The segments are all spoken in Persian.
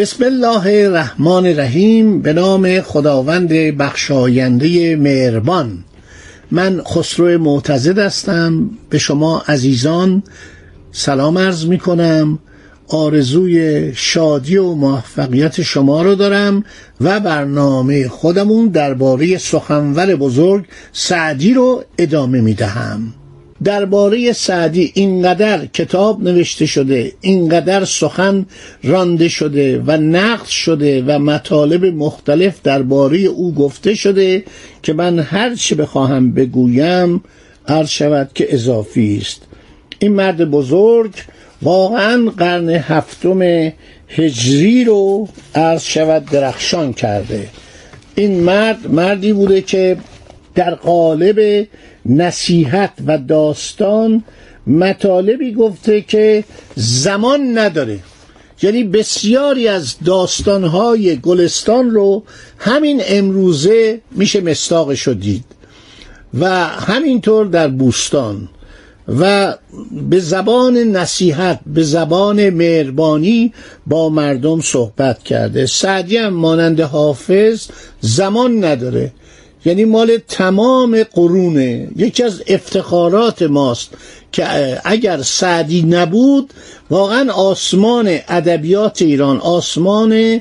بسم الله الرحمن الرحیم به نام خداوند بخشاینده مهربان. من خسرو معتزد هستم. به شما عزیزان سلام عرض می کنم آرزوی شادی و موفقیت شما رو دارم و برنامه خودمون درباره سخنور بزرگ سعدی رو ادامه می دهم درباره سعدی اینقدر کتاب نوشته شده اینقدر سخن رانده شده و نقد شده و مطالب مختلف درباره او گفته شده که من هر چه بخواهم بگویم عرض شود که اضافی است. این مرد بزرگ واقعا قرن هفتم هجری رو عرض شود درخشان کرده. این مرد مردی بوده که در قالب نصیحت و داستان مطالبی گفته که زمان نداره. یعنی بسیاری از داستانهای گلستان رو همین امروزه میشه مستاقش دید. و همینطور در بوستان. و به زبان نصیحت به زبان مهربانی با مردم صحبت کرده. سعدی هم مانند حافظ زمان نداره. یعنی مال تمام قرونه یکی از افتخارات ماست که اگر سعدی نبود واقعا آسمان ادبیات ایران آسمان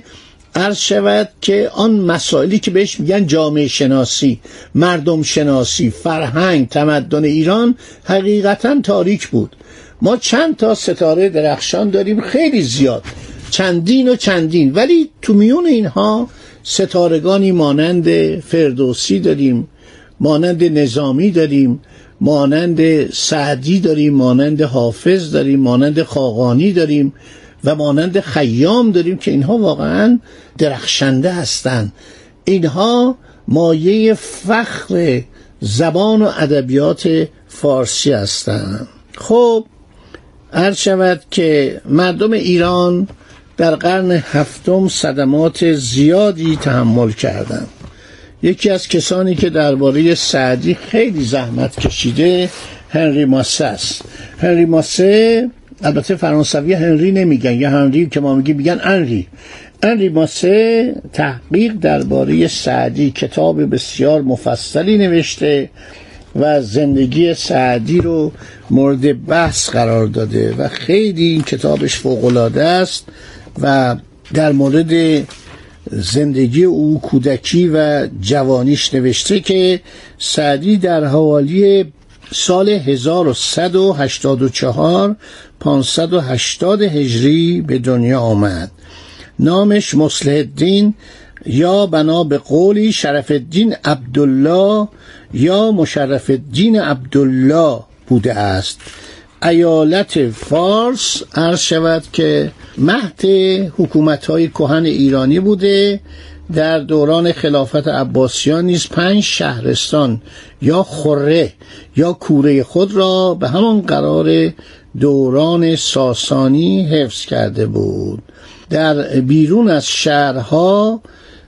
عرض شود که آن مسائلی که بهش میگن جامعه شناسی مردم شناسی فرهنگ تمدن ایران حقیقتا تاریک بود. ما چند تا ستاره درخشان داریم خیلی زیاد. چندین و چندین. ولی تو میون اینها ستارگانی مانند فردوسی داریم مانند نظامی داریم مانند سعدی داریم مانند حافظ داریم مانند خاقانی داریم و مانند خیام داریم که اینها واقعا درخشنده هستند. اینها مایه فخر زبان و ادبیات فارسی هستند. خب عرض شود که مردم ایران در قرن هفتم صدمات زیادی تحمل کردند یکی از کسانی که درباره سعدی خیلی زحمت کشیده هنری ماسه است. هنری ماسه البته فرانسوی هنری نمیگن یا هنری که ما میگیم میگن انری. انری ماسه تحقیق درباره سعدی کتاب بسیار مفصلی نوشته و زندگی سعدی رو مورد بحث قرار داده و خیلی این کتابش فوقالعاده است. و در مورد زندگی او کودکی و جوانیش نوشته که سعدی در حوالی سال 1184 580 هجری به دنیا آمد. نامش مصلح الدین یا بنا به قولی شرف الدین عبدالله یا مشرف الدین عبدالله بوده است. ایالت فارس عرض شود که مهد حکومت های کهن ایرانی بوده در دوران خلافت عباسیان نیز پنج شهرستان یا خره یا کوره خود را به همان قرار دوران ساسانی حفظ کرده بود. در بیرون از شهرها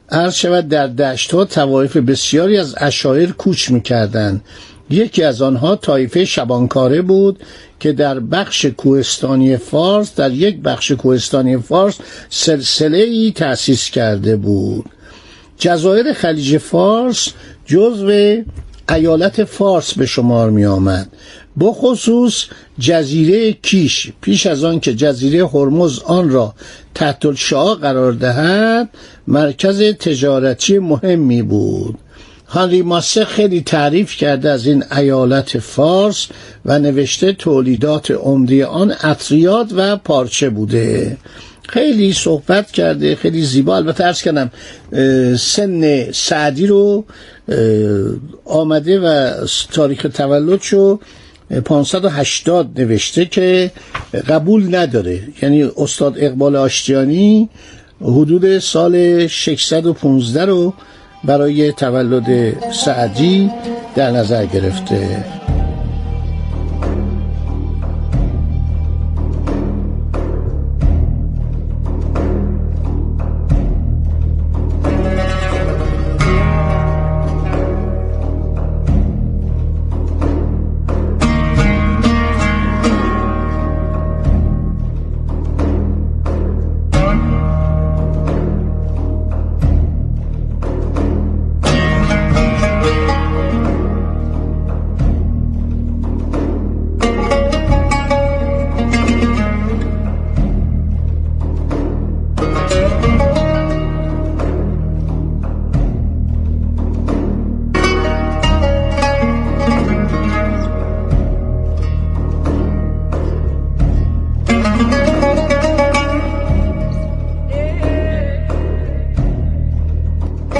عرض شود در دشتها توایف بسیاری از اشایر کوچ می‌کردند. یکی از آنها طایفه شبانکاره بود که در بخش کوهستانی فارس در یک بخش کوهستانی فارس سلسله ای تأسیس کرده بود. جزایر خلیج فارس جزو ایالت فارس به شمار می آمد بخصوص جزیره کیش پیش از آن که جزیره هرمز آن را تحت الشعا قرار دهد مرکز تجارتی مهمی بود. هانری ماسه خیلی تعریف کرده از این ایالت فارس و نوشته تولیدات عمده آن اطریاد و پارچه بوده. خیلی صحبت کرده خیلی زیبا. البته ارز کردم سن سعدی رو آمده و تاریخ تولدشو 580 نوشته که قبول نداره. یعنی استاد اقبال آشتیانی حدود سال 615 رو برای تولد سعدی در نظر گرفته.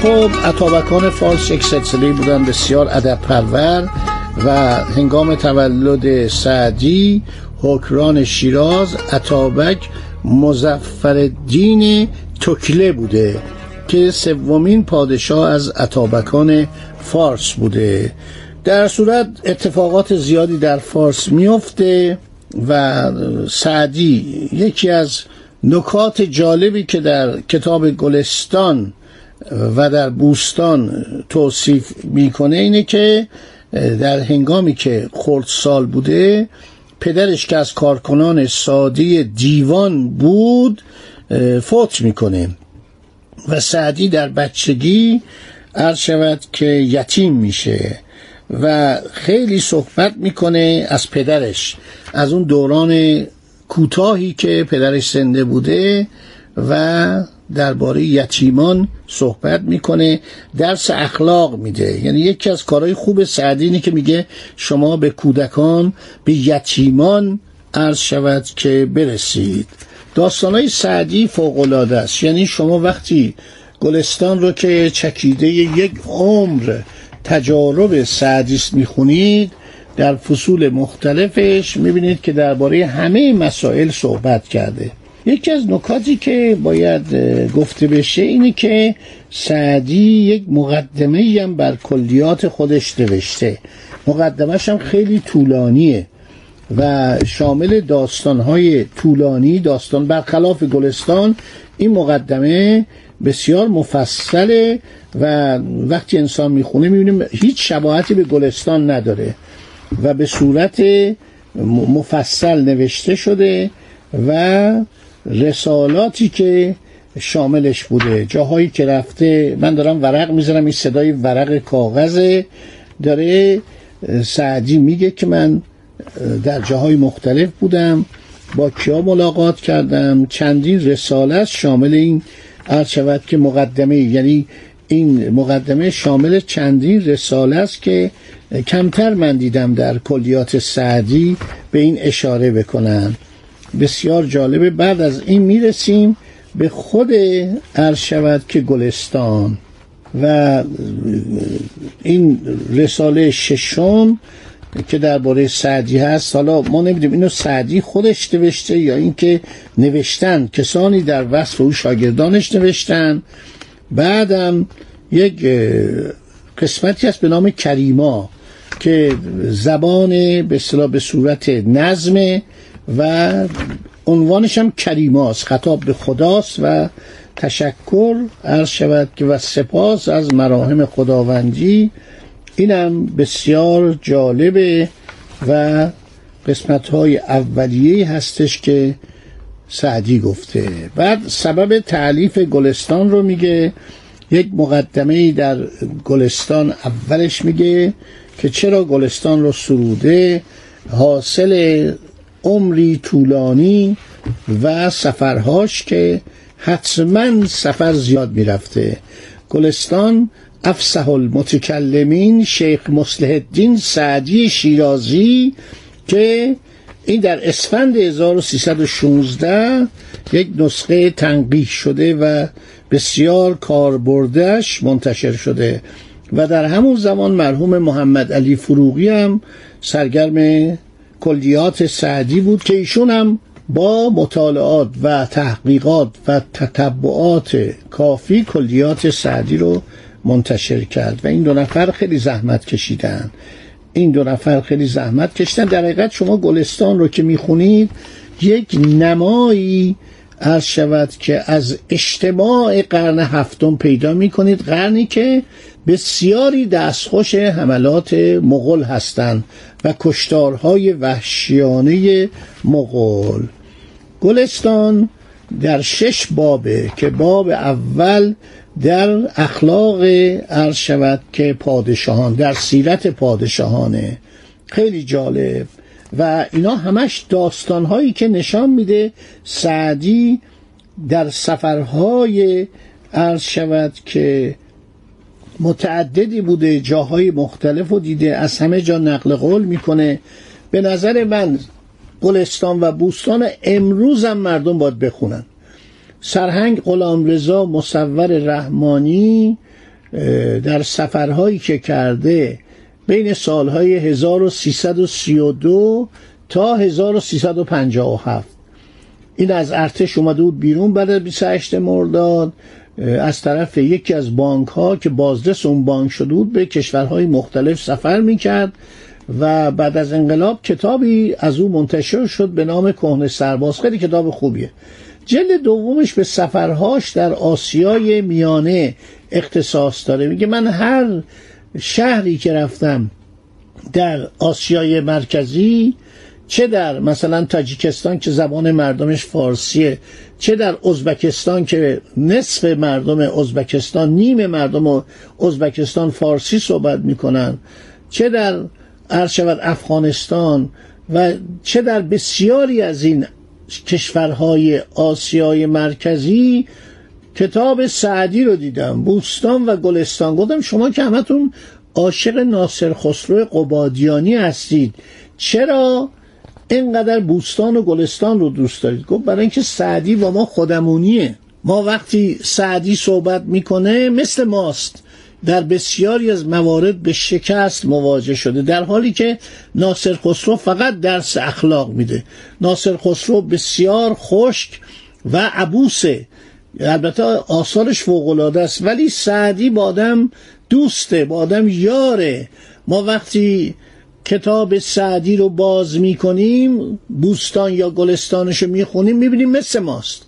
خب اتابکان فارس یک سلسله بودن بسیار ادب پرور و هنگام تولد سعدی حکران شیراز اتابک مزفر دین تکله بوده که سومین پادشاه از اتابکان فارس بوده. در صورت اتفاقات زیادی در فارس میفته و سعدی یکی از نکات جالبی که در کتاب گلستان و در بوستان توصیف می‌کنه اینه که در هنگامی که خردسال بوده پدرش که از کارکنان ساده دیوان بود فوت می‌کنه. و سعدی در بچگی عرض شود که یتیم میشه و خیلی صحبت می‌کنه از پدرش. از اون دوران کوتاهی که پدرش زنده بوده و درباره یتیمان صحبت می‌کنه درس اخلاق میده. یعنی یکی از کارهای خوب سعدی اینه که میگه شما به کودکان به یتیمان عرض شود که برسید. داستانهای سعدی فوقالعاده است. یعنی شما وقتی گلستان رو که چکیده یک عمر تجارب سعدیست می‌خونید در فصول مختلفش می‌بینید که درباره همه مسائل صحبت کرده. یکی از نکاتی که باید گفته بشه اینه که سعدی یک مقدمه هم بر کلیات خودش نوشته. مقدمش هم خیلی طولانیه و شامل داستانهای طولانی داستان برخلاف گلستان. این مقدمه بسیار مفصله و وقتی انسان می‌خونه می‌بینیم هیچ شباهتی به گلستان نداره و به صورت مفصل نوشته شده و رسالاتی که شاملش بوده. جاهایی که رفته من دارم ورق می‌زنم این صدای ورق کاغذ داره سعدی میگه که من در جاهای مختلف بودم با کیا ملاقات کردم. چندین رساله شامل این عرض شود که مقدمه. یعنی این مقدمه شامل چندین رساله است که کمتر من دیدم در کلیات سعدی به این اشاره بکنم بسیار جالبه. بعد از این می‌رسیم به خود عرض که گلستان و این رساله ششم که درباره سعدی هست. حالا ما نمی‌دونیم اینو سعدی خودش نوشته یا اینکه نوشتن. کسانی در وصف او شاگردانش نوشتن. بعدم یک قسمتی هست به نام کریما که زبان به اصطلاح به صورت نظم و عنوانش هم کریماست خطاب به خداست و تشکر عرض شود که و سپاس از مراهم خداوندی. اینم بسیار جالبه و قسمت های اولیه هستش که سعدی گفته. بعد سبب تعلیف گلستان رو میگه یک مقدمه در گلستان اولش میگه که چرا گلستان رو سروده حاصل عمری طولانی و سفرهاش که حتما سفر زیاد می‌رفته. گلستان افسح المتکلمین شیخ مصلح الدین سعدی شیرازی که این در اسفند 1316 یک نسخه تنقیح شده و بسیار کاربردش منتشر شده و در همون زمان مرحوم محمد علی فروغی هم سرگرم کلیات سعدی بود که ایشون هم با مطالعات و تحقیقات و تتبعات کافی کلیات سعدی رو منتشر کرد و این دو نفر خیلی زحمت کشیدن. این دو نفر خیلی زحمت کشیدن. در حقیقت شما گلستان رو که می‌خونید یک نمایی از شود که از اجتماع قرن هفتم پیدا می‌کنید. قرنی که بسیاری دستخوش حملات مغول هستند و کشتارهای وحشیانه مغول. گلستان در شش بابه که باب اول در اخلاق عرض شود که پادشاهان در سیرت پادشاهانه. خیلی جالب. و اینا همش داستانهایی که نشان میده سعدی در سفرهای عرض شود که متعددی بوده جاهای مختلف و دیده از همه جا نقل قول می‌کنه. به نظر من گلستان و بوستان امروزم مردم باید بخونن. سرهنگ غلام رضا مصور رحمانی در سفرهایی که کرده بین سالهای 1332 تا 1357 این از ارتش اومده بود بیرون بعد 28 مرداد از طرف یکی از بانک ها که بازرس اون بانک شده بود به کشورهای مختلف سفر می‌کرد و بعد از انقلاب کتابی از او منتشر شد به نام کهنه سرباز. خیلی کتاب خوبیه. جلد دومش به سفرهاش در آسیای میانه اختصاص داره. میگه من هر شهری که رفتم در آسیای مرکزی چه در مثلا تاجیکستان که زبان مردمش فارسیه چه در ازبکستان که نصف مردم ازبکستان نیم مردم ازبکستان فارسی صحبت می‌کنن چه در عرض افغانستان و چه در بسیاری از این کشورهای آسیای مرکزی کتاب سعدی رو دیدم بوستان و گلستان. گفتم شما که همتون عاشق ناصر خسرو قبادیانی هستید چرا اینقدر بوستان و گلستان رو دوست دارید؟ گفت برای اینکه سعدی با ما خودمونیه. ما وقتی سعدی صحبت می‌کنه مثل ماست. در بسیاری از موارد به شکست مواجه شده در حالی که ناصر خسرو فقط درس اخلاق میده. ناصر خسرو بسیار خشک و عبوسه البته آثارش فوقالعاده است. ولی سعدی با آدم دوسته با آدم یاره. ما وقتی کتاب سعدی رو باز می‌کنیم بوستان یا گلستانش رو می‌خونیم می‌بینیم مثل ماست.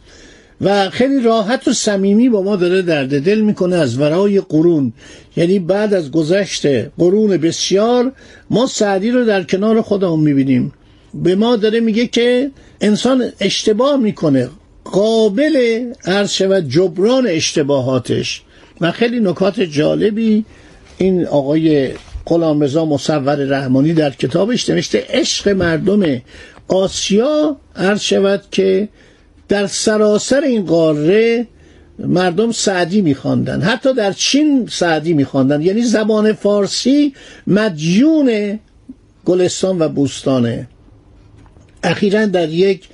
و خیلی راحت و صمیمی با ما داره درد دل می‌کنه از ورای قرون. یعنی بعد از گذشت قرون بسیار ما سعدی رو در کنار خودمون می‌بینیم. به ما داره میگه که انسان اشتباه می‌کنه. قابل عرض شود جبران اشتباهاتش. و خیلی نکات جالبی این آقای غلامرضا مصور رحمانی در کتابش نوشته عشق مردم آسیا عرض شود که در سراسر این قاره مردم سعدی میخواندن. حتی در چین سعدی میخواندن. یعنی زبان فارسی مدیون گلستان و بوستانه. اخیرا در یک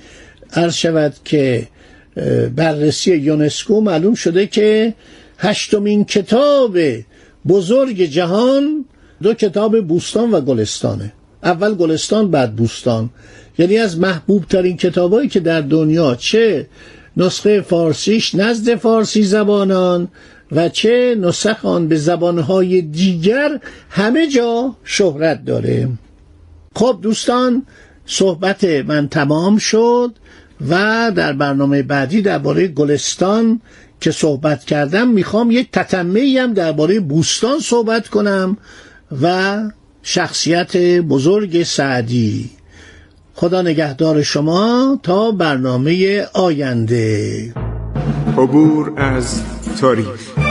عرض شود که بررسی یونسکو معلوم شده که هشتمین کتاب بزرگ جهان دو کتاب بوستان و گلستانه. اول گلستان بعد بوستان. یعنی از محبوب ترین کتابایی که در دنیا چه نسخه فارسیش نزد فارسی زبانان و چه نسخ آن به زبانهای دیگر همه جا شهرت داره. خب دوستان صحبت من تمام شد. و در برنامه بعدی درباره گلستان که صحبت کردم می‌خوام یک تتمه هم درباره بوستان صحبت کنم و شخصیت بزرگ سعدی. خدا نگهدار شما تا برنامه آینده. عبور از تاریخ.